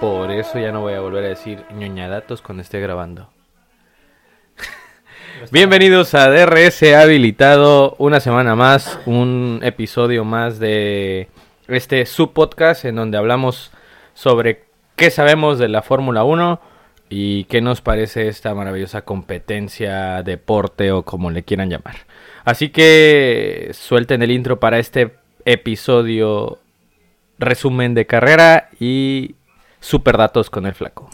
Por eso ya no voy a volver a decir ñoñadatos cuando esté grabando. Bienvenidos a DRS Habilitado, una semana más, un episodio más de este subpodcast en donde hablamos sobre qué sabemos de la Fórmula 1 y qué nos parece esta maravillosa competencia, deporte o como le quieran llamar. Así que suelten el intro para este episodio resumen de carrera y super datos con el flaco.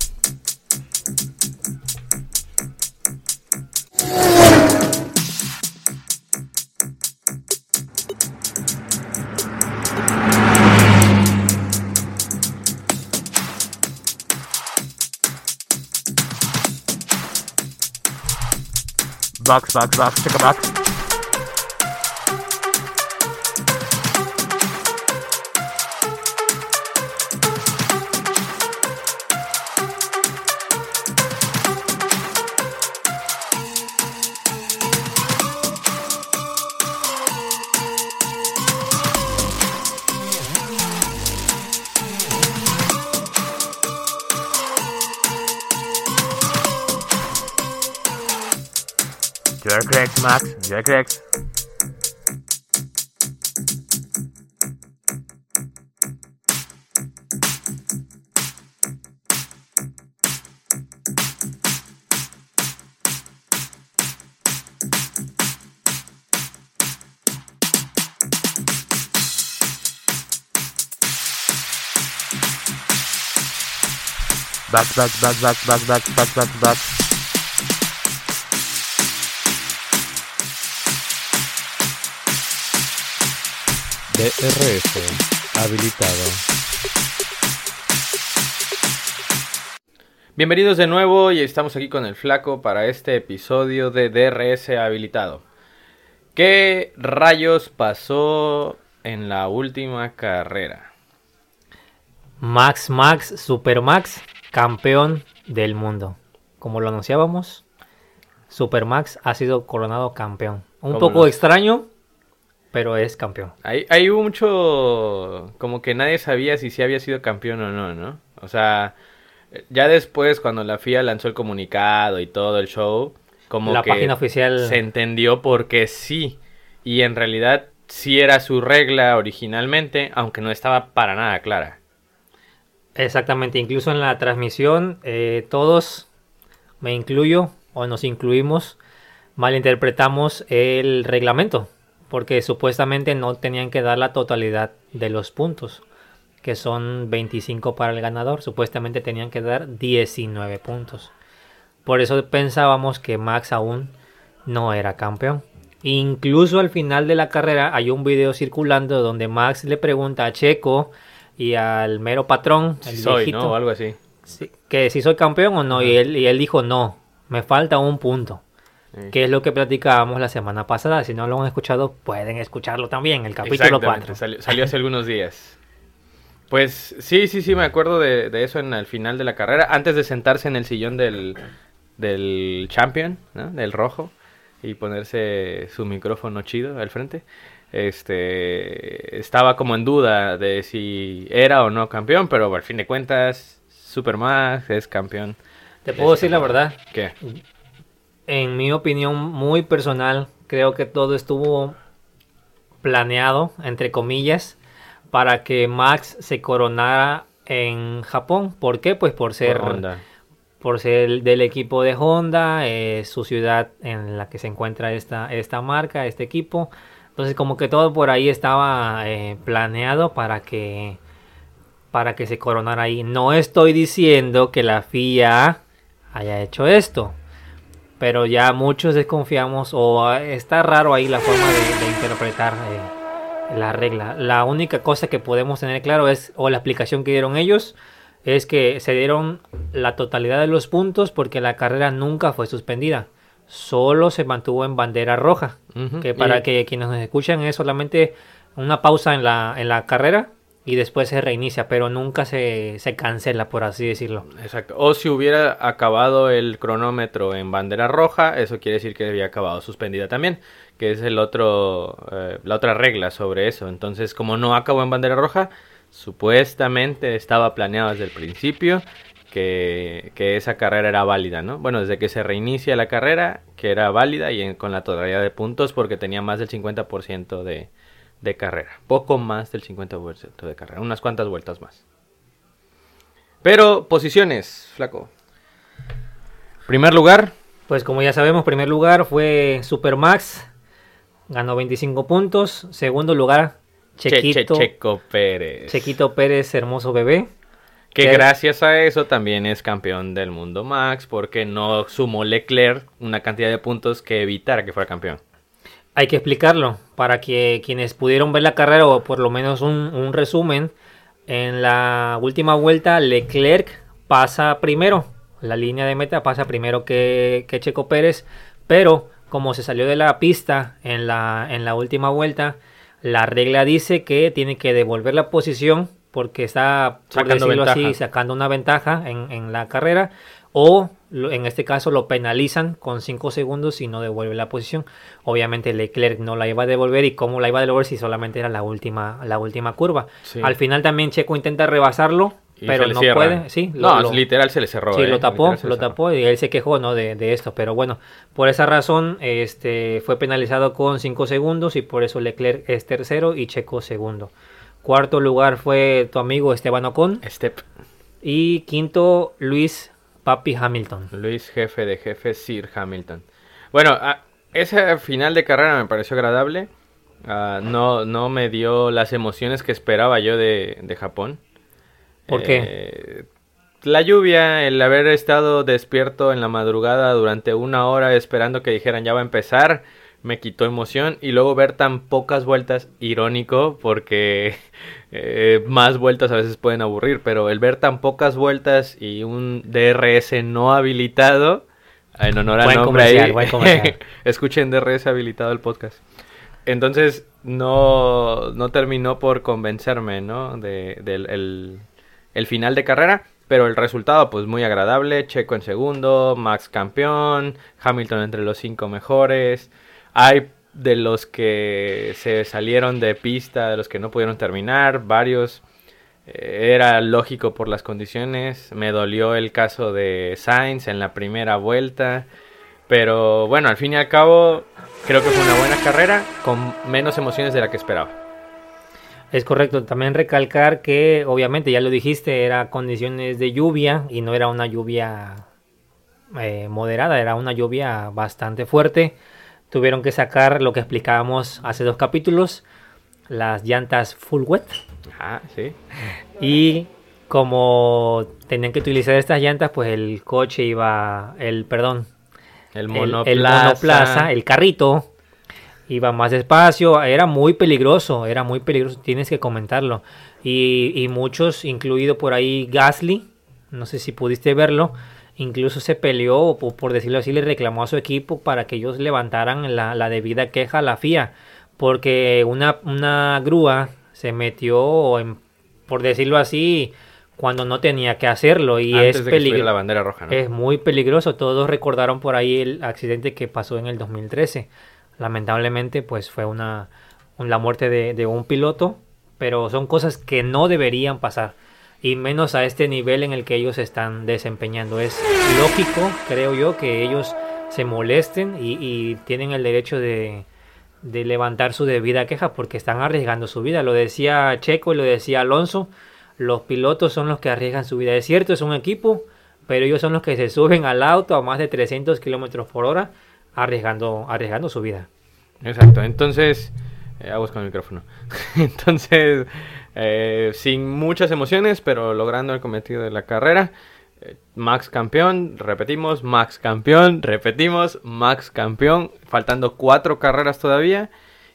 Box, box, box, check box. You're Max. You're. Back, back, back, back, back, back, back, back, back. DRS habilitado. Bienvenidos de nuevo y estamos aquí con el flaco para este episodio de DRS habilitado. ¿Qué rayos pasó en la última carrera? Max Max Super Max, campeón del mundo. Como lo anunciábamos, Super Max ha sido coronado campeón. Un ¿Cómo poco extraño, pero es campeón. Hay, hay mucho... como que nadie sabía si sí había sido campeón o no, ¿no? O sea, ya después cuando la FIA lanzó el comunicado y todo el show, como la que página oficial se entendió porque sí. Y en realidad sí era su regla originalmente, aunque no estaba para nada clara. Exactamente, incluso en la transmisión eh, todos, me incluyo o nos incluimos, malinterpretamos el reglamento, porque supuestamente no tenían que dar la totalidad de los puntos, que son 25 para el ganador, supuestamente tenían que dar 19 puntos. Por eso pensábamos que Max aún no era campeón. Incluso al final de la carrera hay un video circulando donde Max le pregunta a Checo y al mero patrón, el Si soy, viejito, ¿no? O algo así. sí, que si soy campeón o no. Y él, y él dijo, no, me falta un punto. Sí. Que es lo que platicábamos la semana pasada. Si no lo han escuchado, pueden escucharlo también, el capítulo Exactamente, 4. Salió, salió hace algunos días. Pues sí, sí, sí, me acuerdo de, de eso en el final de la carrera. Antes de sentarse en el sillón del, del champion, ¿no? Del rojo. Y ponerse su micrófono chido al frente. Este estaba como en duda de si era o no campeón, pero al fin de cuentas, Supermax es campeón. Te puedo decir la verdad, ¿Qué? En mi opinión muy personal, creo que todo estuvo planeado, entre comillas, para que Max se coronara en Japón. ¿Por qué? Pues por ser, Por Honda. por ser del equipo de Honda, eh, su ciudad en la que se encuentra esta, esta marca, este equipo. Entonces como que todo por ahí estaba eh, planeado para que para que se coronara ahí. No estoy diciendo que la FIA haya hecho esto, pero ya muchos desconfiamos o ah, está raro ahí la forma de, de interpretar eh, la regla. La única cosa que podemos tener claro es, o la explicación que dieron ellos, es que se dieron la totalidad de los puntos porque la carrera nunca fue suspendida. Solo se mantuvo en bandera roja. Que para y- que quienes nos escuchan es solamente una pausa en la, en la carrera y después se reinicia, pero nunca se, se cancela, por así decirlo. Exacto. O si hubiera acabado el cronómetro en bandera roja, eso quiere decir que había acabado suspendida también, que es el otro, eh, la otra regla sobre eso. Entonces, como no acabó en bandera roja, supuestamente estaba planeado desde el principio que, que esa carrera era válida, ¿no? Bueno, desde que se reinicia la carrera, que era válida y en- con la totalidad de puntos porque tenía más del 50% de, de carrera. Poco más del 50% de carrera, unas cuantas vueltas más. Pero posiciones, flaco. Primer lugar, Pues como ya sabemos, primer lugar fue Supermax, ganó 25 puntos. Segundo lugar, Che- Che- Chequito, Checo Pérez. Chequito Pérez, hermoso bebé. Que Que- gracias a eso también es campeón del mundo Max, porque no sumó Leclerc una cantidad de puntos que evitara que fuera campeón. Hay que explicarlo para que quienes pudieron ver la carrera o por lo menos un, resumen. En la última vuelta, Leclerc pasa primero. La línea de meta pasa primero que, que Checo Pérez. Pero como se salió de la pista en la, en la última vuelta, la regla dice que tiene que devolver la posición porque está, por Sacando decirlo así, sacando una ventaja en, en la carrera. O en este caso lo penalizan con 5 segundos y no devuelve la posición. Obviamente Leclerc no la iba a devolver y cómo la iba a devolver si solamente era la última, la última curva. Sí. Al final también Checo intenta rebasarlo, Y pero no cierra. puede. Sí, no, lo- literal se le cerró. Sí, eh, lo tapó, lo tapó y él se quejó ¿no? de, de esto. Pero bueno, por esa razón este, fue penalizado con 5 segundos y por eso Leclerc es tercero y Checo segundo. Cuarto lugar fue tu amigo Esteban Ocon Step. y quinto Luis Papi Hamilton. Luis, jefe de jefe, Sir Hamilton. Bueno, ese final de carrera me pareció agradable. Ah, no, no me dio las emociones que esperaba yo de, de Japón. ¿Por qué? Eh, la lluvia, el haber estado despierto en la madrugada durante una hora esperando que dijeran ya va a empezar, me quitó emoción. Y luego ver tan pocas vueltas, irónico, porque eh, más vueltas a veces pueden aburrir, pero el ver tan pocas vueltas y un DRS no habilitado, en honor Buen nombre ahí, escuchen DRS habilitado el podcast. Entonces no, no terminó por convencerme, ¿no? De, del el, el final de carrera. Pero el resultado, pues muy agradable. Checo en segundo, Max campeón, Hamilton entre los cinco mejores. Hay de los que se salieron de pista, de los que no pudieron terminar, varios. Eh, Era lógico por las condiciones. Me dolió el caso de Sainz en la primera vuelta. Pero bueno, al fin y al cabo, creo que fue una buena carrera con menos emociones de la que esperaba. Es correcto, también recalcar que obviamente ya lo dijiste, era condiciones de lluvia y no era una lluvia eh, moderada, era una lluvia bastante fuerte. Tuvieron que sacar lo que explicábamos hace dos capítulos, las llantas full wet. Ah, sí. Y como tenían que utilizar estas llantas, pues el coche iba, el perdón, El el- monoplaza. el, monoplaza, el carrito, iba más despacio, era muy peligroso, era muy peligroso, tienes que comentarlo. Y, y muchos, incluido por ahí Gasly, no sé si pudiste verlo, incluso se peleó, o por, decirlo así, le reclamó a su equipo para que ellos levantaran la, la debida queja a la FIA, porque una, una grúa se metió, en, por decirlo así, cuando no tenía que hacerlo y Antes es peligroso. la bandera roja, ¿no? Es muy peligroso. Todos recordaron por ahí el accidente que pasó en el 2013. Lamentablemente, pues fue una, un- la muerte de, de un piloto. Pero son cosas que no deberían pasar. Y menos a este nivel en el que ellos están desempeñando. Es lógico, creo yo, que ellos se molesten y, tienen el derecho de, levantar su debida queja porque están arriesgando su vida. Lo decía Checo y lo decía Alonso. Los pilotos son los que arriesgan su vida. Es cierto, es un equipo, pero ellos son los que se suben al auto a más de 300 kilómetros por hora arriesgando, arriesgando su vida. Exacto, entonces, eh, aguas con el micrófono. entonces, eh, sin muchas emociones, pero logrando el cometido de la carrera. eh, Max campeón, repetimos, Max campeón, repetimos, Max campeón, faltando cuatro carreras todavía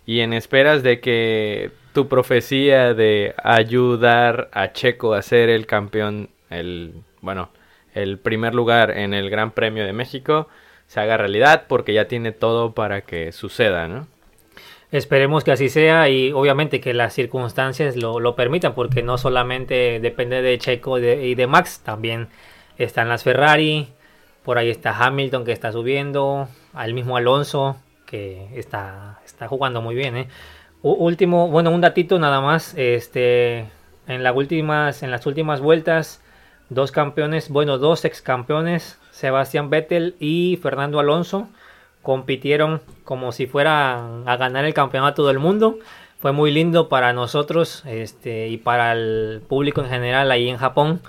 y en esperas de que tu profecía de ayudar a Checo a ser el campeón, el bueno, el primer lugar en el Gran Premio de México se haga realidad porque ya tiene todo para que suceda, ¿no? Esperemos que así sea y obviamente que las circunstancias lo, lo permitan porque no solamente depende de Checo de, y de Max, también están las Ferrari, por ahí está Hamilton que está subiendo, al mismo Alonso que está, está jugando muy bien. ¿eh? Último, bueno, un datito nada más, este, en, las últimas, en las últimas vueltas, dos campeones, bueno, dos ex campeones, Sebastián Vettel y Fernando Alonso, compitieron como si fueran a ganar el campeonato del mundo. Fue muy lindo para nosotros este, y para el público en general ahí en Japón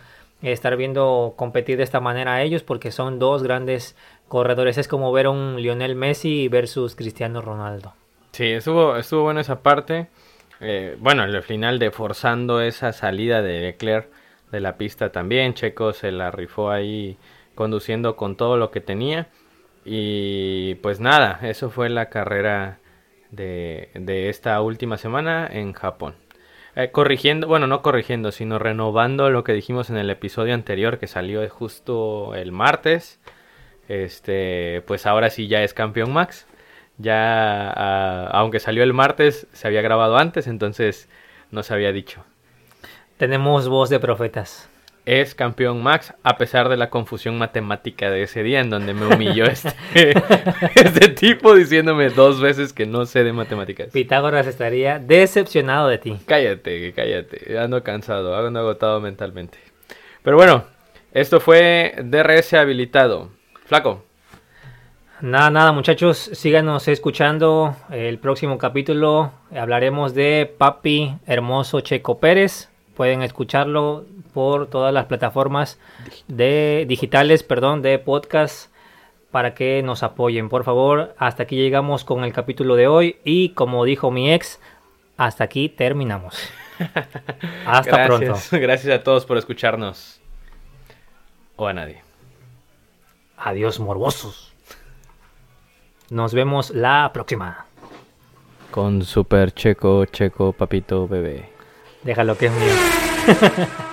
estar viendo competir de esta manera a ellos porque son dos grandes corredores. Es como ver un Lionel Messi versus Cristiano Ronaldo. Sí, estuvo, estuvo bueno esa parte. Eh, bueno, el final de forzando esa salida de Leclerc de la pista también. Checo se la rifó ahí conduciendo con todo lo que tenía. Y pues nada, eso fue la carrera de, de esta última semana en Japón. Eh, corrigiendo, bueno, no corrigiendo, sino renovando lo que dijimos en el episodio anterior que salió justo el martes. Este, pues ahora sí ya es campeón Max. Ya, aunque salió el martes, se había grabado antes, entonces no se había dicho. Tenemos voz de profetas es campeón Max, a pesar de la confusión matemática de ese día, en donde me humilló este, este tipo diciéndome dos veces que no sé de matemáticas. Pitágoras estaría decepcionado de ti. Cállate, cállate, ando cansado, ando agotado mentalmente. Pero bueno, esto fue DRS habilitado. Flaco. Nada, nada, muchachos, síganos escuchando. El próximo capítulo hablaremos de Papi Hermoso Checo Pérez. Pueden escucharlo por todas las plataformas de digitales, perdón, de podcast para que nos apoyen. Por favor, hasta aquí llegamos con el capítulo de hoy y como dijo mi ex, hasta aquí terminamos. Hasta pronto. Gracias a todos por escucharnos. O a nadie. Adiós, morbosos. Nos vemos la próxima. Con Super Checo, Checo, Papito, Bebé. Déjalo que es mío.